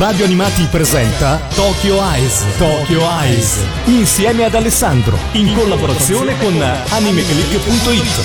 Radio Animati presenta Tokyo Eyes. Tokyo Eyes. Insieme ad Alessandro. In collaborazione con animeclick.it.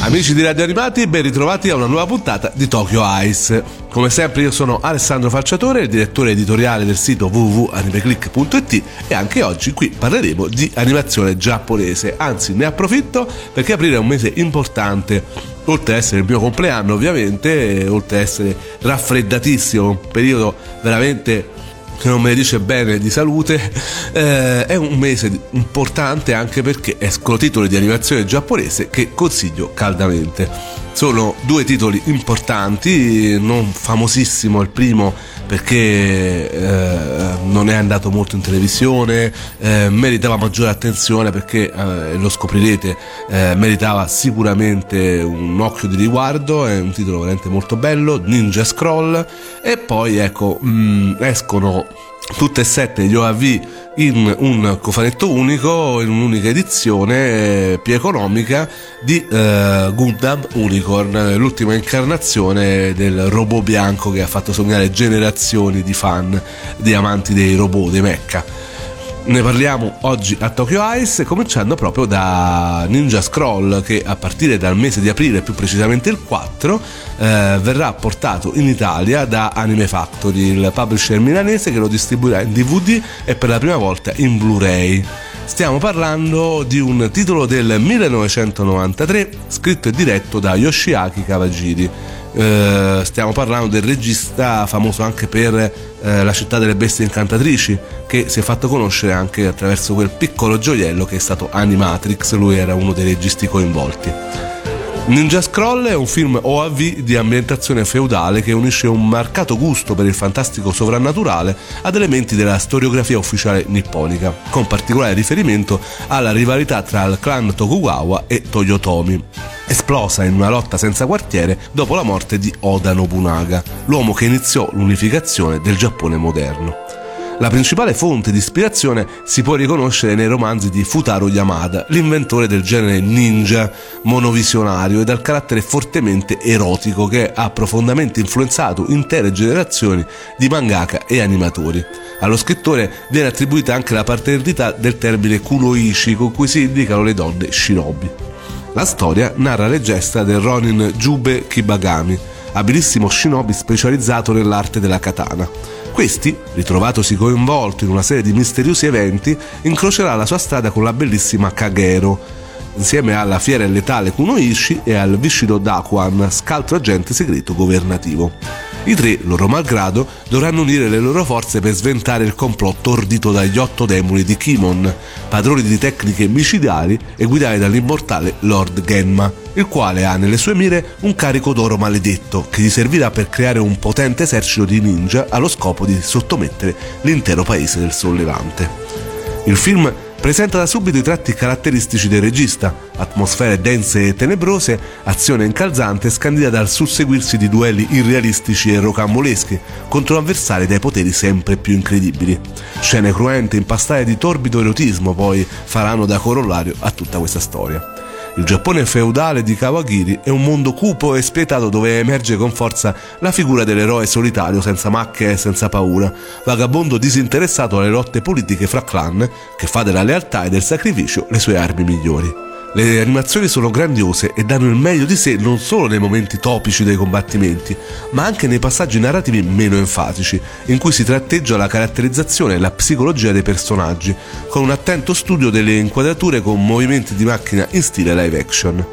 Amici di Radio Animati, ben ritrovati a una nuova puntata di Tokyo Ice. Come sempre io sono Alessandro Falciatore, direttore editoriale del sito www.animeclick.it e anche oggi qui parleremo di animazione giapponese. Anzi, ne approfitto perché aprire è un mese importante oltre ad essere il mio compleanno ovviamente, oltre ad essere raffreddatissimo, un periodo veramente che non me ne dice bene di salute, eh, è un mese importante anche perché escono titoli di animazione giapponese che consiglio caldamente. Sono due titoli importanti, non famosissimo il primo perché eh, non è andato molto in televisione, eh, meritava maggiore attenzione perché, eh, lo scoprirete, eh, meritava sicuramente un occhio di riguardo, è un titolo veramente molto bello, Ninja Scroll e poi ecco mh, mm, escono tutte e sette gli OAV in un cofanetto unico, in un'unica edizione eh, più economica di eh, Gundam Unicorn, l'ultima incarnazione del robot bianco che ha fatto sognare generazioni di fan, di amanti dei robot, dei mecha. Ne parliamo oggi a Tokyo Ice, cominciando proprio da Ninja Scroll, che a partire dal mese di aprile, più precisamente il 4, eh, verrà portato in Italia da Anime Factory, il publisher milanese che lo distribuirà in DVD e per la prima volta in Blu-ray. Stiamo parlando di un titolo del 1993 scritto e diretto da Yoshiaki Kawajiri eh, stiamo parlando del regista famoso anche per eh, La città delle bestie incantatrici, che si è fatto conoscere anche attraverso quel piccolo gioiello che è stato Animatrix, lui era uno dei registi coinvolti. Ninja Scroll è un film OAV di ambientazione feudale che unisce un marcato gusto per il fantastico sovrannaturale ad elementi della storiografia ufficiale nipponica, con particolare riferimento alla rivalità tra il clan Tokugawa e Toyotomi, esplosa in una lotta senza quartiere dopo la morte di Oda Nobunaga, l'uomo che iniziò l'unificazione del Giappone moderno. La principale fonte di ispirazione si può riconoscere nei romanzi di Futaro Yamada, l'inventore del genere ninja monovisionario e dal carattere fortemente erotico che ha profondamente influenzato intere generazioni di mangaka e animatori. Allo scrittore viene attribuita anche la paternità del termine kunoichi con cui si indicano le donne shinobi. La storia narra le gesta del Ronin Jube Kibagami, abilissimo shinobi specializzato nell'arte della katana. Questi, ritrovatosi coinvolto in una serie di misteriosi eventi, incrocerà la sua strada con la bellissima Kagero, insieme alla fiera letale Kunoishi e al Vishido Dakuan, scaltro agente segreto governativo. I tre, loro malgrado, dovranno unire le loro forze per sventare il complotto ordito dagli otto demoni di Kimon, padroni di tecniche micidiali e guidati dall'immortale Lord Genma, il quale ha nelle sue mire un carico d'oro maledetto che gli servirà per creare un potente esercito di ninja allo scopo di sottomettere l'intero paese del Sollevante. Il film presenta da subito i tratti caratteristici del regista, atmosfere dense e tenebrose, azione incalzante scandita dal susseguirsi di duelli irrealistici e rocamboleschi contro avversari dai poteri sempre più incredibili. Scene cruente impastate di torbido erotismo poi faranno da corollario a tutta questa storia. Il Giappone feudale di Kawagiri è un mondo cupo e spietato dove emerge con forza la figura dell'eroe solitario senza macchie e senza paura, vagabondo disinteressato alle lotte politiche fra clan, che fa della lealtà e del sacrificio le sue armi migliori. Le animazioni sono grandiose e danno il meglio di sé non solo nei momenti topici dei combattimenti, ma anche nei passaggi narrativi meno enfatici, in cui si tratteggia la caratterizzazione e la psicologia dei personaggi, con un attento studio delle inquadrature con movimenti di macchina in stile live action.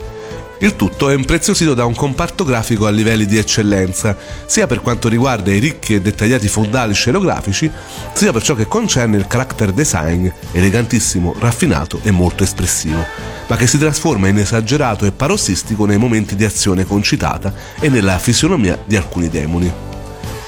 Il tutto è impreziosito da un comparto grafico a livelli di eccellenza, sia per quanto riguarda i ricchi e dettagliati fondali scenografici, sia per ciò che concerne il character design, elegantissimo, raffinato e molto espressivo, ma che si trasforma in esagerato e parossistico nei momenti di azione concitata e nella fisionomia di alcuni demoni.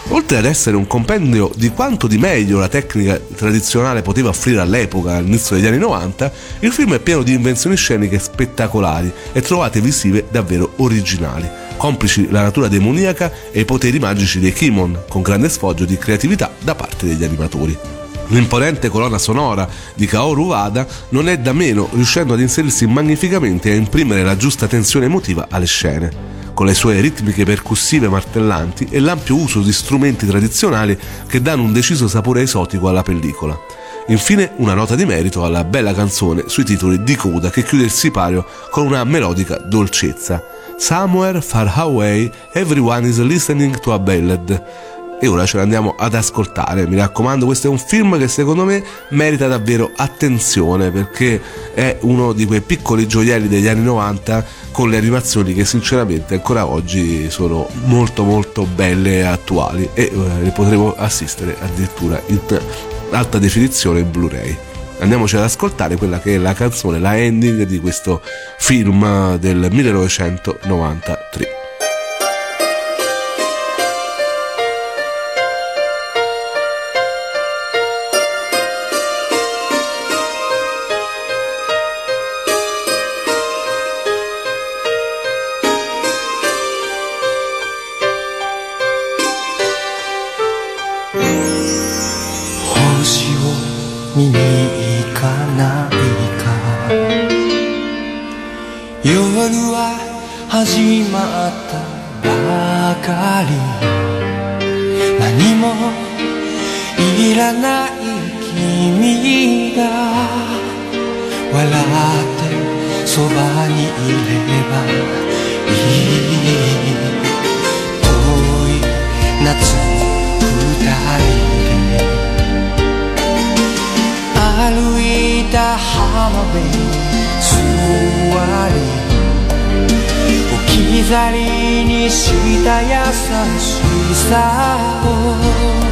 Oltre ad essere un compendio di quanto di meglio la tecnica tradizionale poteva offrire all'epoca, all'inizio degli anni 90, il film è pieno di invenzioni sceniche spettacolari e trovate visive davvero originali, complici la natura demoniaca e i poteri magici dei Kimon, con grande sfoggio di creatività da parte degli animatori. L'imponente colonna sonora di Kaoru Wada non è da meno, riuscendo ad inserirsi magnificamente e a imprimere la giusta tensione emotiva alle scene con le sue ritmiche percussive martellanti e l'ampio uso di strumenti tradizionali che danno un deciso sapore esotico alla pellicola. Infine una nota di merito alla bella canzone sui titoli di coda che chiude il sipario con una melodica dolcezza. Somewhere far away everyone is listening to a ballad e ora ce l'andiamo ad ascoltare. Mi raccomando, questo è un film che secondo me merita davvero attenzione perché è uno di quei piccoli gioielli degli anni 90 con le animazioni che sinceramente ancora oggi sono molto molto belle e attuali e eh, potremo assistere addirittura in alta definizione in Blu-ray. Andiamoci ad ascoltare quella che è la canzone, la ending di questo film del 1993. 置き去りにした優しさを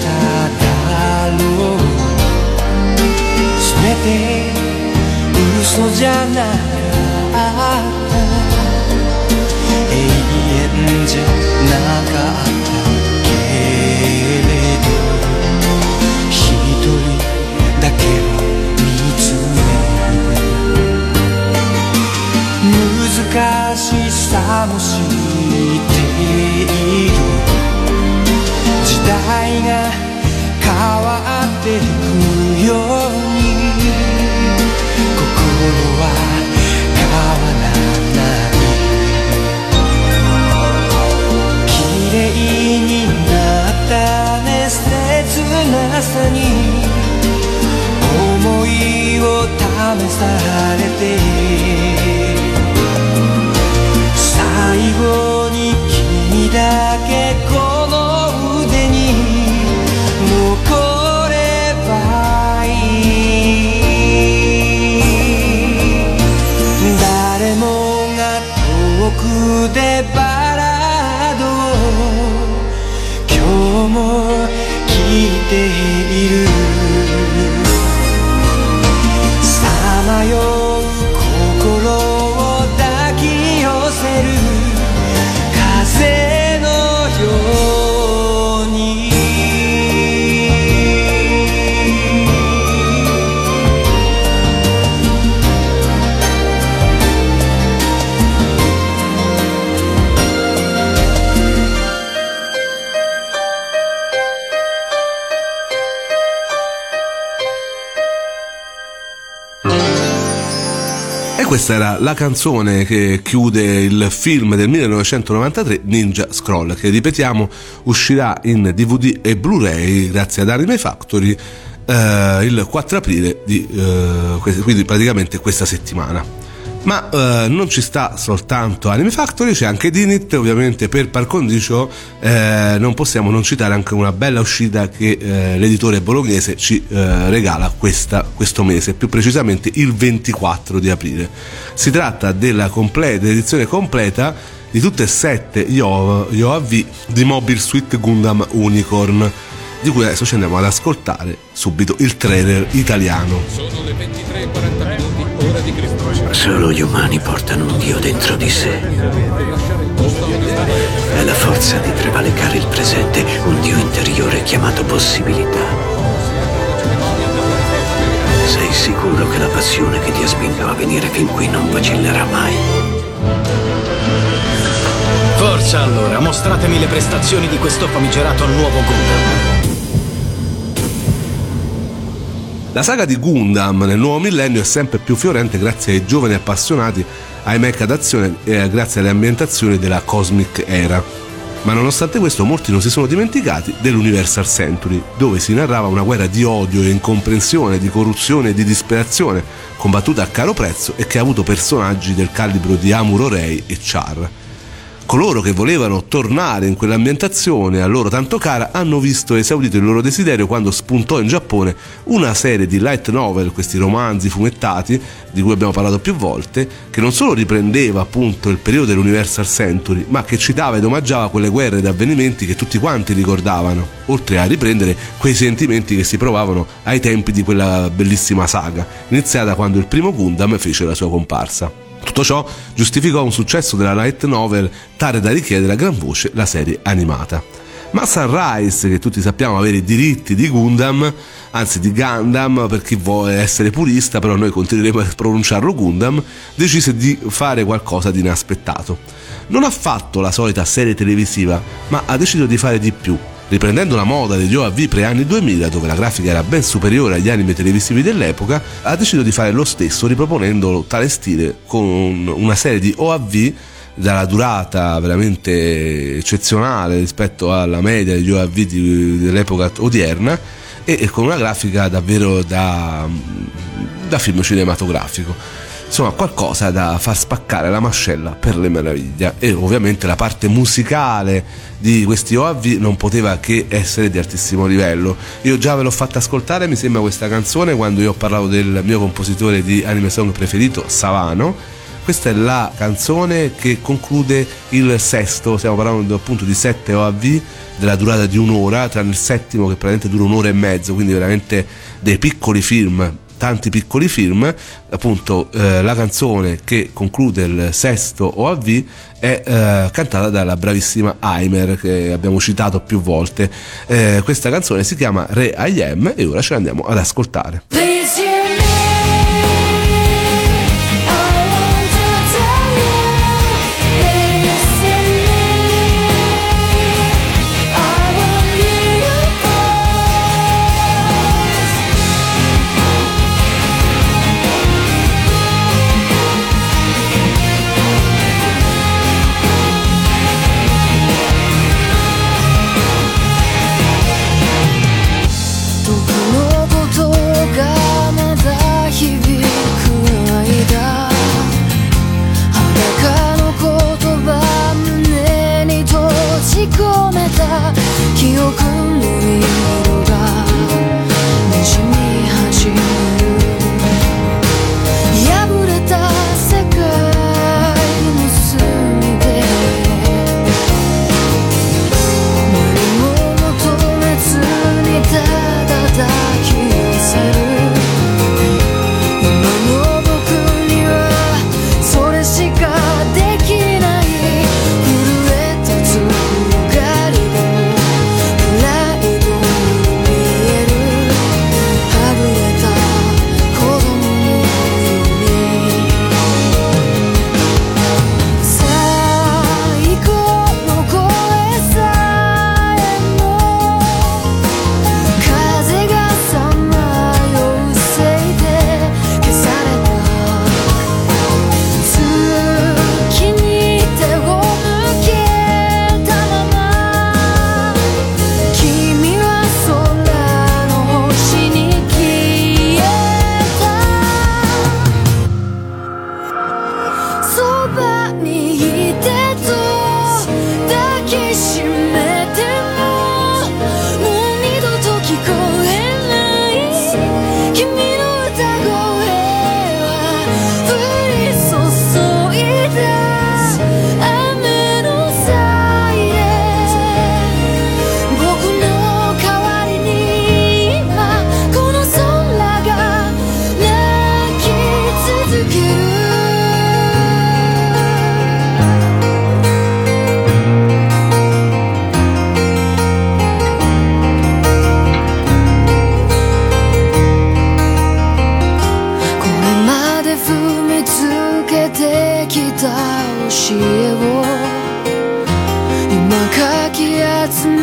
ただろう。全て嘘じゃなかった永遠じゃなかったけれど一人だけを見つめ。る難しさも知っている。代が変わっていくように心は変わらない。綺麗になったね。切なさに思いを試されて。いる questa era la canzone che chiude il film del 1993 Ninja Scroll che ripetiamo uscirà in DVD e Blu-ray grazie ad Anime Factory eh, il 4 aprile di eh, quindi praticamente questa settimana. Ma eh, non ci sta soltanto Anime Factory, c'è anche Dinit, ovviamente per par condicio eh, non possiamo non citare anche una bella uscita che eh, l'editore bolognese ci eh, regala questa, questo mese, più precisamente il 24 di aprile. Si tratta della completa, edizione completa di tutte e sette gli OAV di Mobile Suite Gundam Unicorn di cui adesso ci andiamo ad ascoltare subito il trailer italiano. Sono le 23.40 ora di Cristo. Solo gli umani portano un Dio dentro di sé. È la forza di prevalicare il presente, un Dio interiore chiamato possibilità. Sei sicuro che la passione che ti ha spinto a venire fin qui non vacillerà mai? Forza allora, mostratemi le prestazioni di questo famigerato nuovo Gundam. La saga di Gundam nel nuovo millennio è sempre più fiorente grazie ai giovani appassionati ai mecha d'azione e grazie alle ambientazioni della Cosmic Era. Ma nonostante questo molti non si sono dimenticati dell'Universal Century, dove si narrava una guerra di odio e incomprensione, di corruzione e di disperazione, combattuta a caro prezzo e che ha avuto personaggi del calibro di Amuro Rei e Char coloro che volevano tornare in quell'ambientazione a loro tanto cara hanno visto esaurito il loro desiderio quando spuntò in Giappone una serie di light novel, questi romanzi fumettati di cui abbiamo parlato più volte, che non solo riprendeva appunto il periodo dell'Universal Century, ma che citava ed omaggiava quelle guerre ed avvenimenti che tutti quanti ricordavano, oltre a riprendere quei sentimenti che si provavano ai tempi di quella bellissima saga, iniziata quando il primo Gundam fece la sua comparsa. Tutto ciò giustificò un successo della light novel tale da richiedere a gran voce la serie animata. Ma Sunrise, che tutti sappiamo avere i diritti di Gundam, anzi di Gundam per chi vuole essere purista, però noi continueremo a pronunciarlo Gundam, decise di fare qualcosa di inaspettato. Non ha fatto la solita serie televisiva, ma ha deciso di fare di più riprendendo la moda degli OAV pre-anni 2000, dove la grafica era ben superiore agli anime televisivi dell'epoca, ha deciso di fare lo stesso riproponendo tale stile con una serie di OAV dalla durata veramente eccezionale rispetto alla media degli OAV di, dell'epoca odierna e, con una grafica davvero da, da film cinematografico insomma qualcosa da far spaccare la mascella per le meraviglie. E ovviamente la parte musicale di questi OAV non poteva che essere di altissimo livello. Io già ve l'ho fatta ascoltare mi sembra questa canzone quando io ho parlato del mio compositore di anime song preferito Savano. Questa è la canzone che conclude il sesto, stiamo parlando appunto di sette OAV della durata di un'ora, tranne il settimo che praticamente dura un'ora e mezzo, quindi veramente dei piccoli film tanti piccoli film, appunto eh, la canzone che conclude il sesto OAV è eh, cantata dalla bravissima Aimer che abbiamo citato più volte. Eh, questa canzone si chiama Re I Am e ora ce l'andiamo ad ascoltare. 葉你有空てきた教えを今かき集め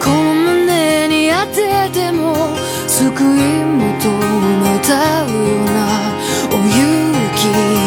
この胸に当てても救い求めたような。お勇気。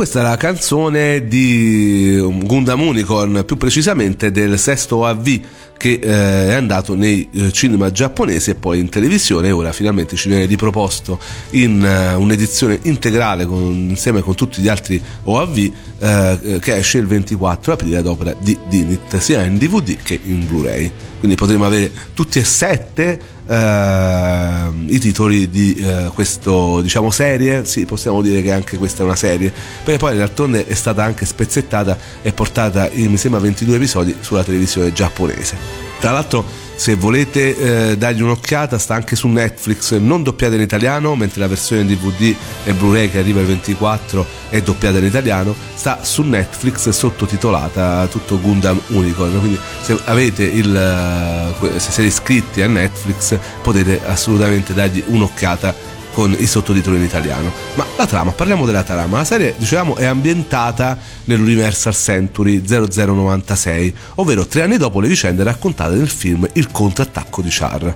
Questa è la canzone di Gundam Unicorn, più precisamente del sesto AV che eh, è andato nei eh, cinema giapponesi e poi in televisione e ora finalmente ci viene riproposto in eh, un'edizione integrale con- insieme con tutti gli altri OAV eh, che esce il 24 aprile ad opera di Dinit sia in DVD che in Blu-ray. Quindi potremo avere tutti e sette eh, i titoli di eh, questo diciamo serie. Sì possiamo dire che anche questa è una serie. Perché poi d'altronde è stata anche spezzettata e portata in mi sembra 22 episodi sulla televisione giapponese. Tra l'altro se volete eh, dargli un'occhiata sta anche su Netflix non doppiata in italiano mentre la versione DVD e Blu-ray che arriva il 24 è doppiata in italiano sta su Netflix sottotitolata tutto Gundam Unicorn. Quindi se avete il eh, se siete iscritti a Netflix potete assolutamente dargli un'occhiata con i sottotitoli in italiano. Ma la trama, parliamo della trama. La serie, dicevamo, è ambientata nell'Universal Century 0096, ovvero tre anni dopo le vicende raccontate nel film Il contrattacco di Char.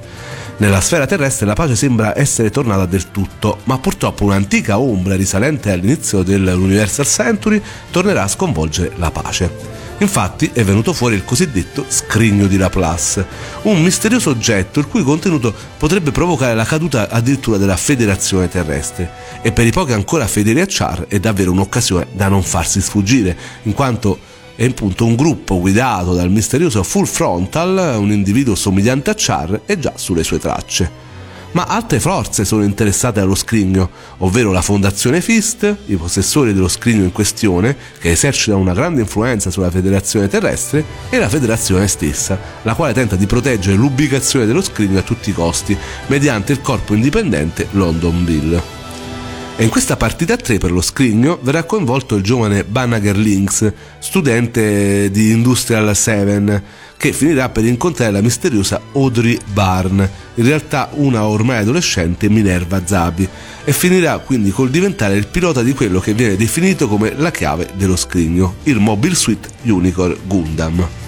Nella sfera terrestre la pace sembra essere tornata del tutto, ma purtroppo un'antica ombra risalente all'inizio dell'Universal Century tornerà a sconvolgere la pace. Infatti è venuto fuori il cosiddetto scrigno di Laplace, un misterioso oggetto il cui contenuto potrebbe provocare la caduta addirittura della federazione terrestre. E per i pochi ancora fedeli a Char è davvero un'occasione da non farsi sfuggire, in quanto è appunto un gruppo guidato dal misterioso Full Frontal, un individuo somigliante a Char, è già sulle sue tracce. Ma altre forze sono interessate allo scrigno, ovvero la Fondazione FIST, i possessori dello scrigno in questione, che esercitano una grande influenza sulla Federazione terrestre, e la Federazione stessa, la quale tenta di proteggere l'ubicazione dello scrigno a tutti i costi, mediante il corpo indipendente London Bill. E in questa partita a tre per lo scrigno verrà coinvolto il giovane Banagher Lynx, studente di Industrial 7, che finirà per incontrare la misteriosa Audrey Barn, in realtà una ormai adolescente Minerva Zabi, e finirà quindi col diventare il pilota di quello che viene definito come la chiave dello scrigno, il Mobile Suite Unicorn Gundam.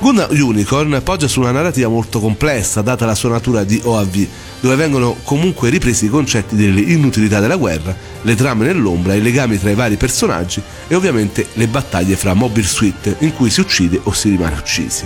Gundam Unicorn poggia su una narrativa molto complessa, data la sua natura di OAV, dove vengono comunque ripresi i concetti dell'inutilità della guerra, le trame nell'ombra, i legami tra i vari personaggi e ovviamente le battaglie fra Mobile Suite in cui si uccide o si rimane uccisi.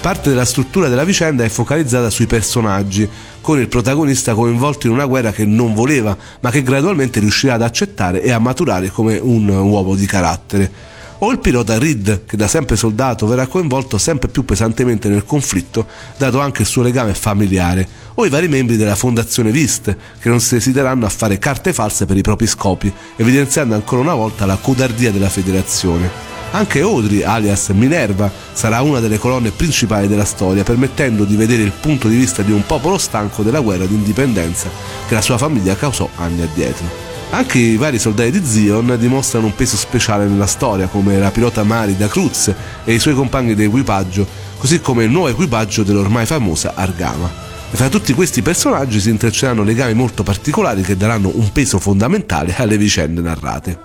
Parte della struttura della vicenda è focalizzata sui personaggi, con il protagonista coinvolto in una guerra che non voleva, ma che gradualmente riuscirà ad accettare e a maturare come un uomo di carattere o il pilota Reed, che da sempre soldato verrà coinvolto sempre più pesantemente nel conflitto, dato anche il suo legame familiare, o i vari membri della fondazione Vist, che non si esiteranno a fare carte false per i propri scopi, evidenziando ancora una volta la codardia della federazione. Anche Audrey, alias Minerva, sarà una delle colonne principali della storia, permettendo di vedere il punto di vista di un popolo stanco della guerra d'indipendenza che la sua famiglia causò anni addietro. Anche i vari soldati di Zion dimostrano un peso speciale nella storia, come la pilota Marida Cruz e i suoi compagni di equipaggio, così come il nuovo equipaggio dell'ormai famosa Argama. E fra tutti questi personaggi si intrecceranno legami molto particolari che daranno un peso fondamentale alle vicende narrate.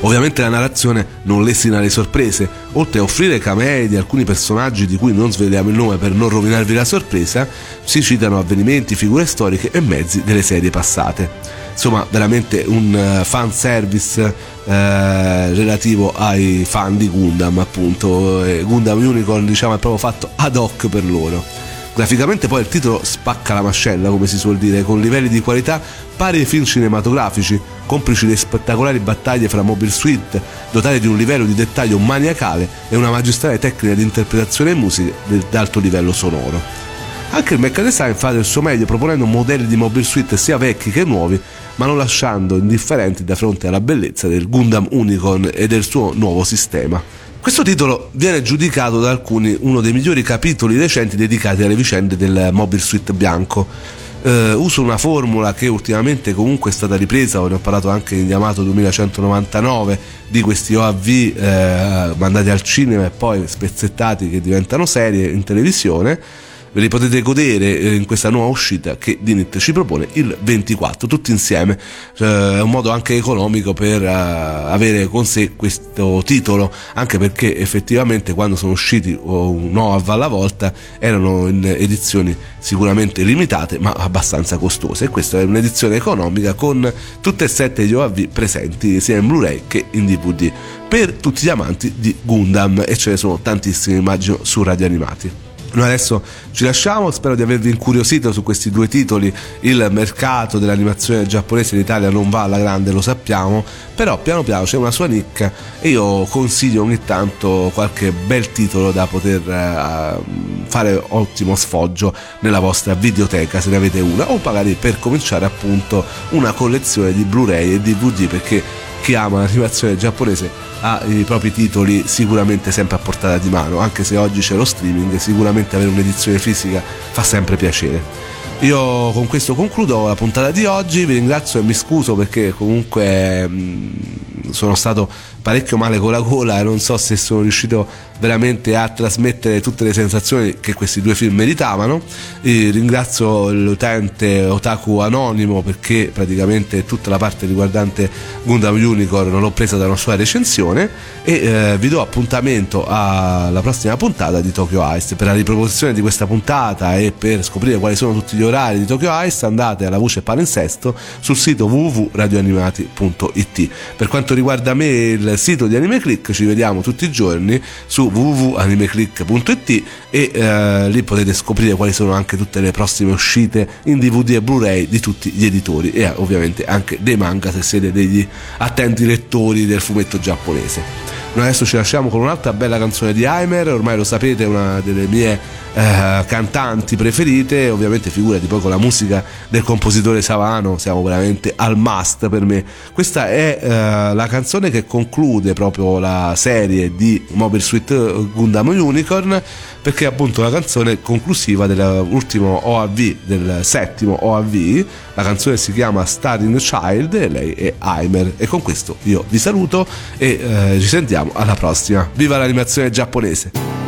Ovviamente la narrazione non lesina le sorprese, oltre a offrire camei di alcuni personaggi di cui non sveliamo il nome per non rovinarvi la sorpresa, si citano avvenimenti, figure storiche e mezzi delle serie passate insomma veramente un uh, fan service eh, relativo ai fan di Gundam appunto. E Gundam Unicorn diciamo è proprio fatto ad hoc per loro. Graficamente poi il titolo spacca la mascella come si suol dire con livelli di qualità pari ai film cinematografici complici le spettacolari battaglie fra Mobile Suite dotate di un livello di dettaglio maniacale e una magistrale tecnica di interpretazione e musica d'alto livello sonoro anche il Mecha Design fa del suo meglio proponendo modelli di Mobile Suite sia vecchi che nuovi, ma non lasciando indifferenti da fronte alla bellezza del Gundam Unicorn e del suo nuovo sistema. Questo titolo viene giudicato da alcuni uno dei migliori capitoli recenti dedicati alle vicende del Mobile Suite bianco. Uh, uso una formula che ultimamente comunque è stata ripresa, ne ho parlato anche in Yamato 2199 di questi OAV eh, mandati al cinema e poi spezzettati che diventano serie in televisione ve li potete godere eh, in questa nuova uscita che Dinit ci propone il 24 tutti insieme. È un modo anche economico per uh, avere con sé questo titolo anche perché effettivamente quando sono usciti un OAV alla volta erano in edizioni sicuramente limitate ma abbastanza costose. E questa è un'edizione economica con tutte e sette gli OAV presenti sia in Blu-ray che in DVD per tutti gli amanti di Gundam e ce ne sono tantissimi immagino su Radio Animati noi adesso ci lasciamo, spero di avervi incuriosito su questi due titoli. Il mercato dell'animazione giapponese in Italia non va alla grande, lo sappiamo, però piano piano c'è una sua nicchia e io consiglio ogni tanto qualche bel titolo da poter uh, fare ottimo sfoggio nella vostra videoteca se ne avete una o magari per cominciare appunto una collezione di Blu-ray e DVD perché chi ama l'animazione giapponese ha i propri titoli sicuramente sempre a portata di mano, anche se oggi c'è lo streaming, sicuramente avere un'edizione fisica fa sempre piacere. Io con questo concludo la puntata di oggi, vi ringrazio e mi scuso perché comunque mh, sono stato parecchio male con la gola e non so se sono riuscito veramente a trasmettere tutte le sensazioni che questi due film meritavano. E ringrazio l'utente Otaku Anonimo perché praticamente tutta la parte riguardante Gundam Unicorn l'ho presa da una sua recensione e eh, vi do appuntamento alla prossima puntata di Tokyo Ice. Per la riproposizione di questa puntata e per scoprire quali sono tutti gli orari di Tokyo Ice andate alla voce palinsesto sul sito www.radioanimati.it. Per quanto riguarda me il sito di Anime Click ci vediamo tutti i giorni su www.animeclick.it e eh, lì potete scoprire quali sono anche tutte le prossime uscite in DVD e Blu-ray di tutti gli editori e ovviamente anche dei manga se siete degli attenti lettori del fumetto giapponese. Noi adesso ci lasciamo con un'altra bella canzone di Heimer, ormai lo sapete, una delle mie eh, cantanti preferite, ovviamente figurati poi con la musica del compositore Savano, siamo veramente al must per me. Questa è eh, la canzone che conclude proprio la serie di Mobile Suit Gundam Unicorn, perché è appunto la canzone conclusiva dell'ultimo OAV, del settimo OAV, la canzone si chiama Starring Child e lei è Heimer e con questo io vi saluto e eh, ci sentiamo alla prossima. Viva l'animazione giapponese!